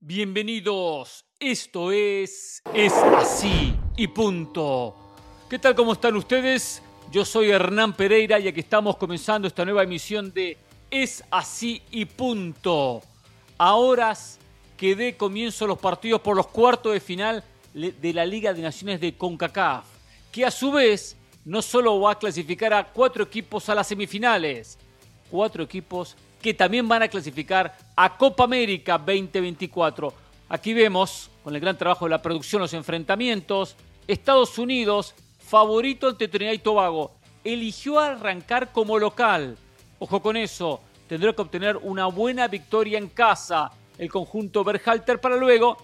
Bienvenidos, esto es Es así y punto. ¿Qué tal? ¿Cómo están ustedes? Yo soy Hernán Pereira y aquí estamos comenzando esta nueva emisión de Es así y punto. A horas que dé comienzo los partidos por los cuartos de final de la Liga de Naciones de CONCACAF, que a su vez no solo va a clasificar a cuatro equipos a las semifinales, cuatro equipos que también van a clasificar a Copa América 2024. Aquí vemos, con el gran trabajo de la producción, los enfrentamientos. Estados Unidos, favorito ante Trinidad y Tobago, eligió arrancar como local. Ojo con eso, tendrá que obtener una buena victoria en casa el conjunto Berhalter para luego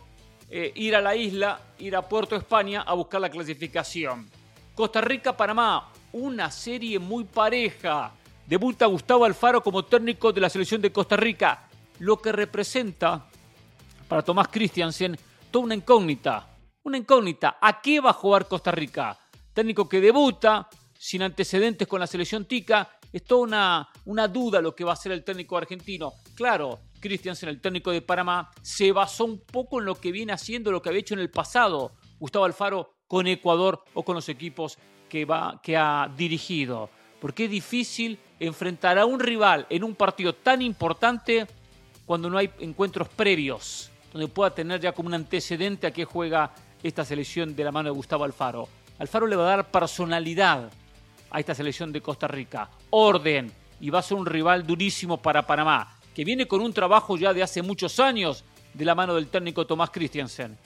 eh, ir a la isla, ir a Puerto España a buscar la clasificación. Costa Rica-Panamá, una serie muy pareja. Debuta Gustavo Alfaro como técnico de la selección de Costa Rica, lo que representa para Tomás Christiansen toda una incógnita. Una incógnita. ¿A qué va a jugar Costa Rica? Técnico que debuta, sin antecedentes con la selección tica, es toda una, una duda lo que va a ser el técnico argentino. Claro, Christiansen, el técnico de Panamá, se basó un poco en lo que viene haciendo, lo que había hecho en el pasado Gustavo Alfaro con Ecuador o con los equipos que, va, que ha dirigido porque es difícil enfrentar a un rival en un partido tan importante cuando no hay encuentros previos, donde pueda tener ya como un antecedente a qué juega esta selección de la mano de Gustavo Alfaro. Alfaro le va a dar personalidad a esta selección de Costa Rica, orden, y va a ser un rival durísimo para Panamá, que viene con un trabajo ya de hace muchos años de la mano del técnico Tomás Christiansen.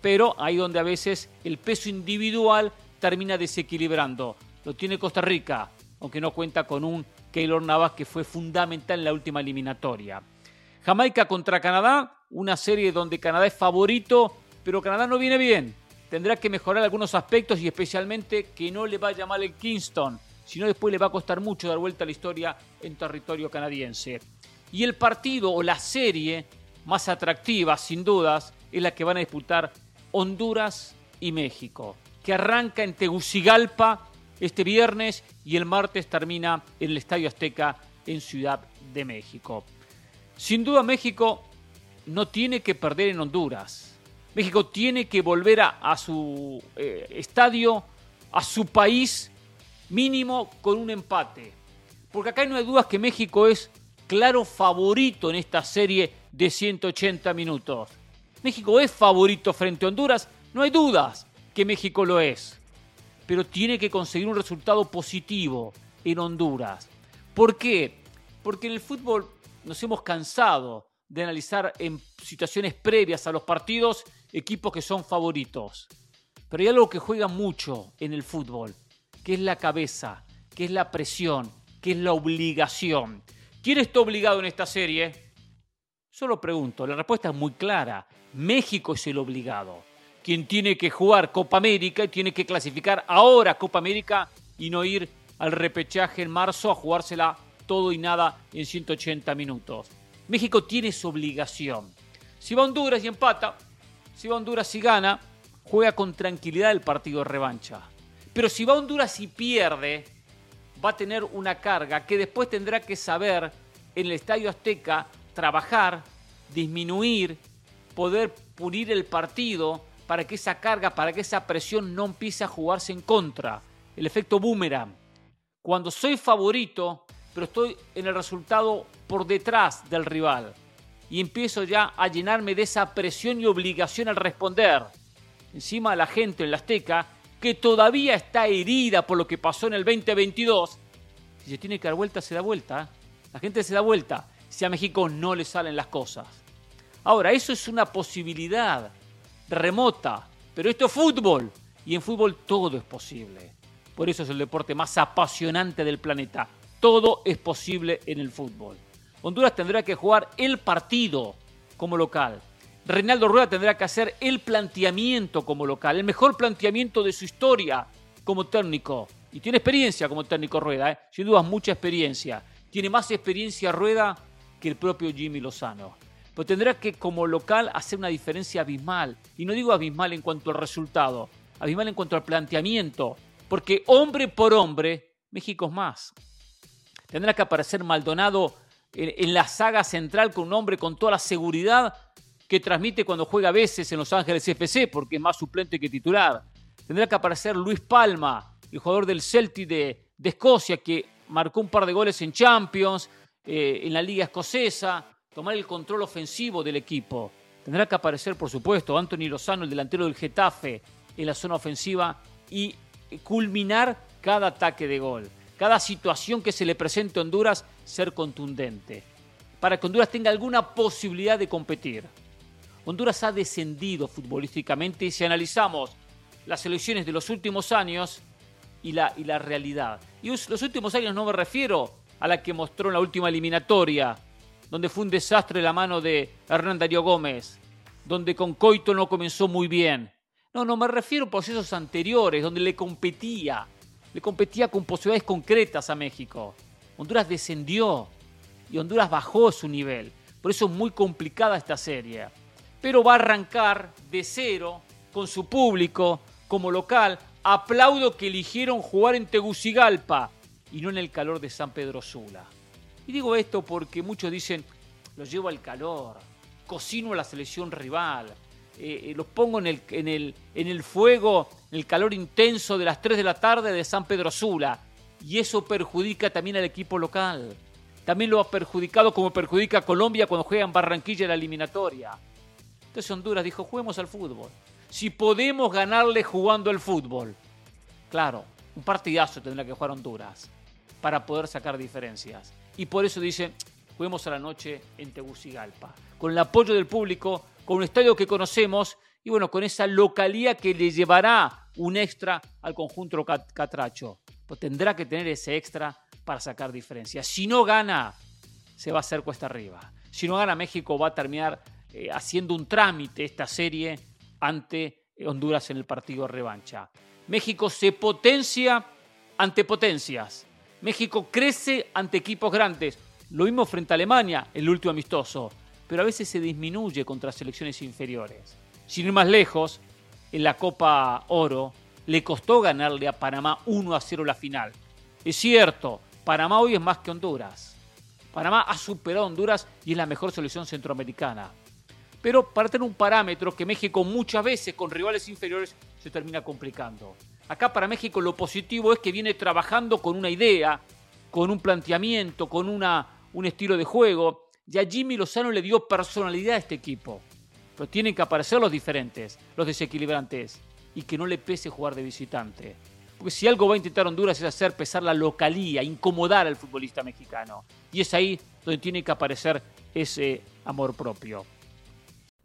Pero ahí donde a veces el peso individual termina desequilibrando. Lo tiene Costa Rica, aunque no cuenta con un Keylor Navas que fue fundamental en la última eliminatoria. Jamaica contra Canadá, una serie donde Canadá es favorito, pero Canadá no viene bien. Tendrá que mejorar algunos aspectos y especialmente que no le vaya mal el Kingston, si no después le va a costar mucho dar vuelta a la historia en territorio canadiense. Y el partido o la serie más atractiva, sin dudas, es la que van a disputar Honduras y México, que arranca en Tegucigalpa este viernes y el martes termina en el Estadio Azteca en Ciudad de México. Sin duda México no tiene que perder en Honduras. México tiene que volver a, su eh, estadio, a su país, mínimo con un empate. Porque acá no hay dudas que México es claro favorito en esta serie de 180 minutos. México es favorito frente a Honduras, no hay dudas que México lo es pero tiene que conseguir un resultado positivo en Honduras. ¿Por qué? Porque en el fútbol nos hemos cansado de analizar en situaciones previas a los partidos equipos que son favoritos. Pero hay algo que juega mucho en el fútbol, que es la cabeza, que es la presión, que es la obligación. ¿Quién está obligado en esta serie? Solo pregunto, la respuesta es muy clara. México es el obligado quien tiene que jugar Copa América y tiene que clasificar ahora Copa América y no ir al repechaje en marzo a jugársela todo y nada en 180 minutos. México tiene su obligación. Si va a Honduras y empata, si va a Honduras y gana, juega con tranquilidad el partido de revancha. Pero si va a Honduras y pierde, va a tener una carga que después tendrá que saber en el Estadio Azteca trabajar, disminuir, poder pulir el partido para que esa carga, para que esa presión no empiece a jugarse en contra. El efecto boomerang. Cuando soy favorito, pero estoy en el resultado por detrás del rival. Y empiezo ya a llenarme de esa presión y obligación al responder. Encima la gente en la Azteca, que todavía está herida por lo que pasó en el 2022, si se tiene que dar vuelta, se da vuelta. ¿eh? La gente se da vuelta si a México no le salen las cosas. Ahora, eso es una posibilidad remota, pero esto es fútbol y en fútbol todo es posible. Por eso es el deporte más apasionante del planeta. Todo es posible en el fútbol. Honduras tendrá que jugar el partido como local. Reinaldo Rueda tendrá que hacer el planteamiento como local, el mejor planteamiento de su historia como técnico. Y tiene experiencia como técnico Rueda, ¿eh? sin duda mucha experiencia. Tiene más experiencia Rueda que el propio Jimmy Lozano pero tendrá que como local hacer una diferencia abismal. Y no digo abismal en cuanto al resultado, abismal en cuanto al planteamiento, porque hombre por hombre, México es más. Tendrá que aparecer Maldonado en, la saga central con un hombre con toda la seguridad que transmite cuando juega a veces en Los Ángeles FC porque es más suplente que titular. Tendrá que aparecer Luis Palma, el jugador del Celtic de, Escocia, que marcó un par de goles en Champions, eh, en la Liga Escocesa, tomar el control ofensivo del equipo. Tendrá que aparecer, por supuesto, Anthony Lozano, el delantero del Getafe, en la zona ofensiva y culminar cada ataque de gol. Cada situación que se le presente a Honduras, ser contundente. Para que Honduras tenga alguna posibilidad de competir. Honduras ha descendido futbolísticamente y si analizamos las elecciones de los últimos años y la, y la realidad. Y los últimos años no me refiero a la que mostró en la última eliminatoria, donde fue un desastre la mano de Hernán Darío Gómez, donde con Coito no comenzó muy bien. No, no, me refiero a procesos anteriores, donde le competía, le competía con posibilidades concretas a México. Honduras descendió y Honduras bajó su nivel. Por eso es muy complicada esta serie. Pero va a arrancar de cero, con su público, como local. Aplaudo que eligieron jugar en Tegucigalpa y no en el calor de San Pedro Sula. Y digo esto porque muchos dicen, lo llevo al calor, cocino a la selección rival, eh, eh, los pongo en el, en, el, en el fuego, en el calor intenso de las 3 de la tarde de San Pedro Sula. Y eso perjudica también al equipo local. También lo ha perjudicado como perjudica a Colombia cuando juega en Barranquilla en la eliminatoria. Entonces Honduras dijo, juguemos al fútbol. Si podemos ganarle jugando al fútbol. Claro, un partidazo tendrá que jugar Honduras para poder sacar diferencias. Y por eso dice, juguemos a la noche en Tegucigalpa. Con el apoyo del público, con un estadio que conocemos y bueno, con esa localía que le llevará un extra al conjunto catracho. Pues tendrá que tener ese extra para sacar diferencias. Si no gana, se va a hacer cuesta arriba. Si no gana, México va a terminar eh, haciendo un trámite esta serie ante Honduras en el partido revancha. México se potencia ante potencias. México crece ante equipos grandes. Lo mismo frente a Alemania, el último amistoso. Pero a veces se disminuye contra selecciones inferiores. Sin ir más lejos, en la Copa Oro le costó ganarle a Panamá 1 a 0 la final. Es cierto, Panamá hoy es más que Honduras. Panamá ha superado a Honduras y es la mejor selección centroamericana. Pero para tener un parámetro que México muchas veces con rivales inferiores se termina complicando. Acá para México lo positivo es que viene trabajando con una idea, con un planteamiento, con una, un estilo de juego. Y a Jimmy Lozano le dio personalidad a este equipo. Pero tienen que aparecer los diferentes, los desequilibrantes. Y que no le pese jugar de visitante. Porque si algo va a intentar Honduras es hacer pesar la localía, incomodar al futbolista mexicano. Y es ahí donde tiene que aparecer ese amor propio.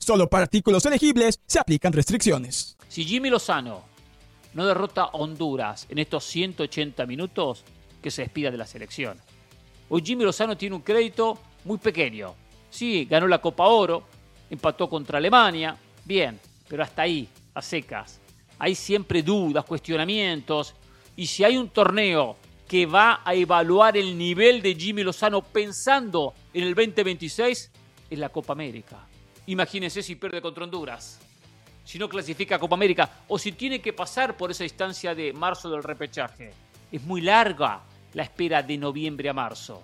Solo para artículos elegibles se aplican restricciones. Si Jimmy Lozano no derrota a Honduras en estos 180 minutos, que se despida de la selección. Hoy Jimmy Lozano tiene un crédito muy pequeño. Sí, ganó la Copa Oro, empató contra Alemania, bien, pero hasta ahí, a secas hay siempre dudas, cuestionamientos. Y si hay un torneo que va a evaluar el nivel de Jimmy Lozano pensando en el 2026, es la Copa América. Imagínense si pierde contra Honduras, si no clasifica a Copa América o si tiene que pasar por esa instancia de marzo del repechaje. Es muy larga la espera de noviembre a marzo.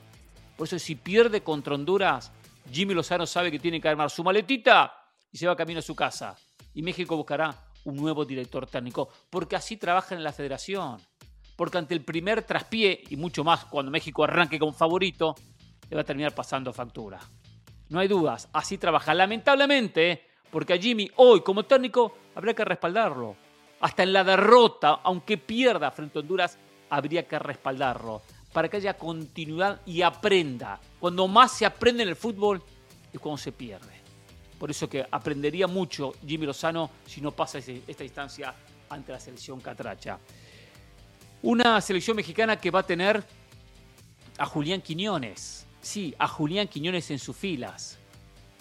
Por eso si pierde contra Honduras, Jimmy Lozano sabe que tiene que armar su maletita y se va camino a su casa. Y México buscará un nuevo director técnico, porque así trabajan en la federación. Porque ante el primer traspié, y mucho más cuando México arranque como favorito, le va a terminar pasando factura. No hay dudas, así trabaja. Lamentablemente, porque a Jimmy hoy como técnico habrá que respaldarlo. hasta en la derrota, aunque pierda frente a Honduras, habría que respaldarlo para que haya continuidad y aprenda. Cuando más se aprende en el fútbol es cuando se pierde. Por eso que aprendería mucho Jimmy Lozano si no pasa esta instancia ante la selección catracha. Una selección mexicana que va a tener a Julián Quiñones. Sí, a Julián Quiñones en sus filas.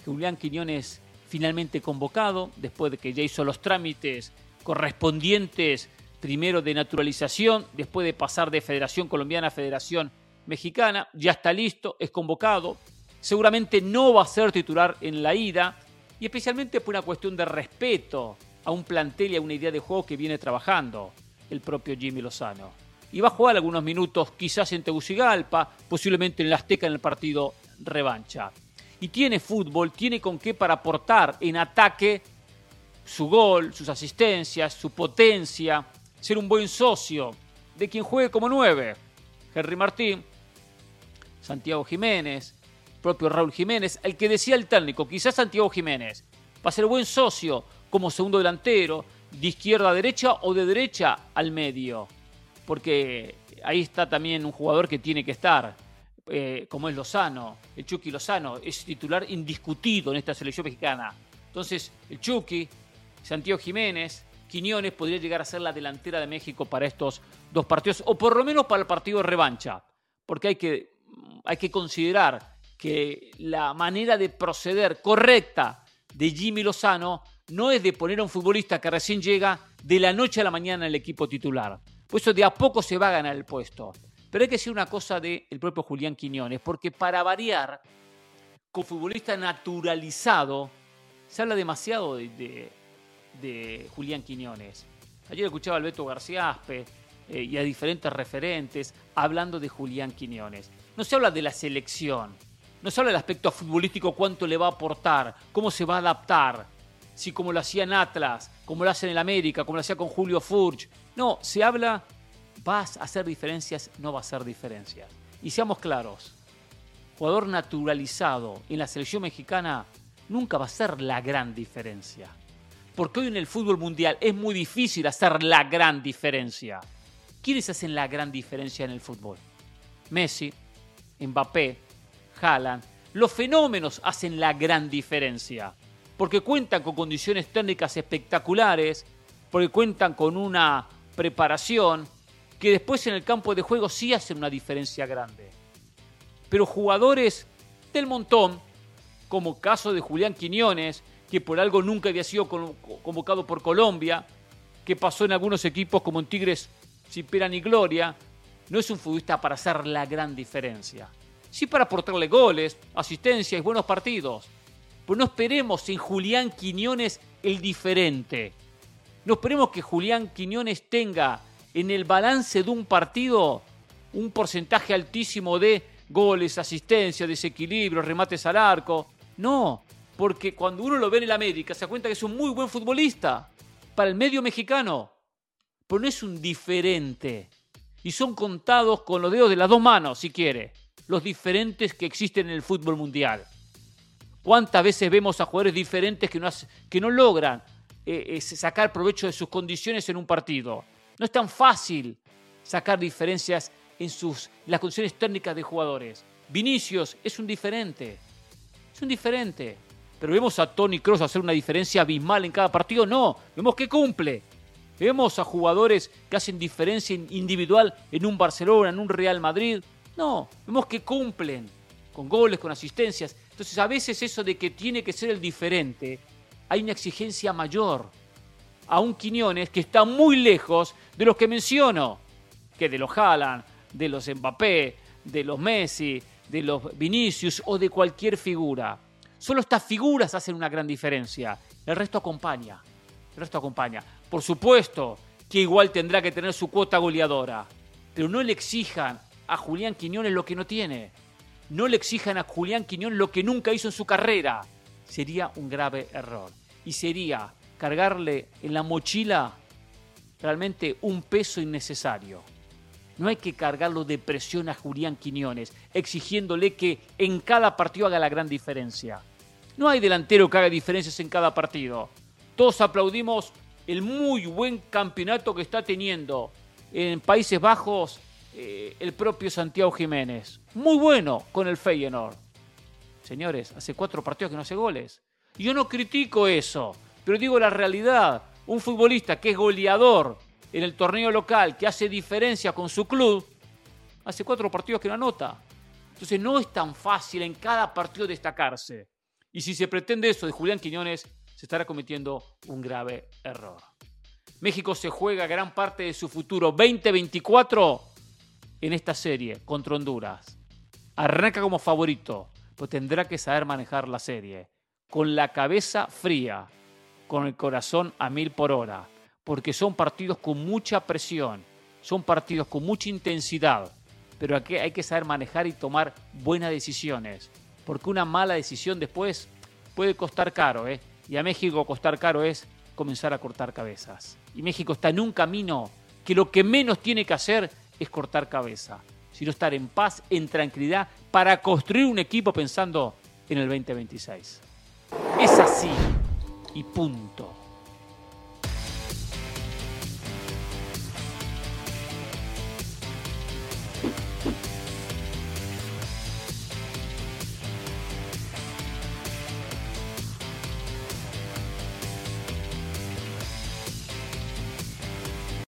Julián Quiñones finalmente convocado, después de que ya hizo los trámites correspondientes, primero de naturalización, después de pasar de Federación Colombiana a Federación Mexicana, ya está listo, es convocado, seguramente no va a ser titular en la ida, y especialmente por una cuestión de respeto a un plantel y a una idea de juego que viene trabajando el propio Jimmy Lozano. Y va a jugar algunos minutos quizás en Tegucigalpa, posiblemente en la Azteca en el partido revancha. Y tiene fútbol, tiene con qué para aportar en ataque su gol, sus asistencias, su potencia, ser un buen socio de quien juegue como nueve. Henry Martín, Santiago Jiménez, propio Raúl Jiménez, el que decía el técnico, quizás Santiago Jiménez, va a ser buen socio como segundo delantero, de izquierda a derecha o de derecha al medio. Porque ahí está también un jugador que tiene que estar, eh, como es Lozano, el Chucky Lozano, es titular indiscutido en esta selección mexicana. Entonces, el Chucky, Santiago Jiménez, Quiñones podría llegar a ser la delantera de México para estos dos partidos, o por lo menos para el partido de revancha, porque hay que, hay que considerar que la manera de proceder correcta de Jimmy Lozano no es de poner a un futbolista que recién llega de la noche a la mañana en el equipo titular. Por eso de a poco se va a ganar el puesto. Pero hay que decir una cosa del propio Julián Quiñones, porque para variar, con futbolista naturalizado, se habla demasiado de, de, Julián Quiñones. Ayer escuchaba a Alberto García Aspe eh, y a diferentes referentes hablando de Julián Quiñones. No se habla de la selección, no se habla del aspecto futbolístico, cuánto le va a aportar, cómo se va a adaptar si como lo hacía en Atlas, como lo hace en el América, como lo hacía con Julio Furch. No, se habla, vas a hacer diferencias, no va a hacer diferencias. Y seamos claros, jugador naturalizado en la selección mexicana nunca va a ser la gran diferencia. Porque hoy en el fútbol mundial es muy difícil hacer la gran diferencia. ¿Quiénes hacen la gran diferencia en el fútbol? Messi, Mbappé, Haaland. Los fenómenos hacen la gran diferencia porque cuentan con condiciones técnicas espectaculares, porque cuentan con una preparación que después en el campo de juego sí hacen una diferencia grande. Pero jugadores del montón, como caso de Julián Quiñones, que por algo nunca había sido convocado por Colombia, que pasó en algunos equipos como en Tigres sin pena ni gloria, no es un futbolista para hacer la gran diferencia. Sí para aportarle goles, asistencias y buenos partidos, pues no esperemos en Julián Quiñones el diferente. No esperemos que Julián Quiñones tenga en el balance de un partido un porcentaje altísimo de goles, asistencia, desequilibrio, remates al arco. No, porque cuando uno lo ve en el América se da cuenta que es un muy buen futbolista para el medio mexicano, pero no es un diferente. Y son contados con los dedos de las dos manos, si quiere, los diferentes que existen en el fútbol mundial. ¿Cuántas veces vemos a jugadores diferentes que no, que no logran eh, sacar provecho de sus condiciones en un partido? No es tan fácil sacar diferencias en sus, las condiciones técnicas de jugadores. Vinicius es un diferente. Es un diferente. Pero vemos a Tony Cross hacer una diferencia abismal en cada partido. No, vemos que cumple. Vemos a jugadores que hacen diferencia individual en un Barcelona, en un Real Madrid. No, vemos que cumplen con goles, con asistencias. Entonces a veces eso de que tiene que ser el diferente, hay una exigencia mayor a un Quiñones que está muy lejos de los que menciono, que de los Haaland, de los Mbappé, de los Messi, de los Vinicius o de cualquier figura. Solo estas figuras hacen una gran diferencia. El resto acompaña. El resto acompaña. Por supuesto que igual tendrá que tener su cuota goleadora. Pero no le exijan a Julián Quiñones lo que no tiene no le exijan a Julián Quiñón lo que nunca hizo en su carrera. Sería un grave error. Y sería cargarle en la mochila realmente un peso innecesario. No hay que cargarlo de presión a Julián Quiñones, exigiéndole que en cada partido haga la gran diferencia. No hay delantero que haga diferencias en cada partido. Todos aplaudimos el muy buen campeonato que está teniendo en Países Bajos eh, el propio Santiago Jiménez. Muy bueno con el Feyenoord. Señores, hace cuatro partidos que no hace goles. Yo no critico eso, pero digo la realidad. Un futbolista que es goleador en el torneo local, que hace diferencia con su club, hace cuatro partidos que no anota. Entonces no es tan fácil en cada partido destacarse. Y si se pretende eso de Julián Quiñones, se estará cometiendo un grave error. México se juega gran parte de su futuro 2024 en esta serie contra Honduras. Arranca como favorito, pues tendrá que saber manejar la serie. Con la cabeza fría, con el corazón a mil por hora, porque son partidos con mucha presión, son partidos con mucha intensidad, pero aquí hay que saber manejar y tomar buenas decisiones, porque una mala decisión después puede costar caro, ¿eh? y a México costar caro es comenzar a cortar cabezas. Y México está en un camino que lo que menos tiene que hacer es cortar cabeza, sino estar en paz, en tranquilidad, para construir un equipo pensando en el 2026. Es así y punto.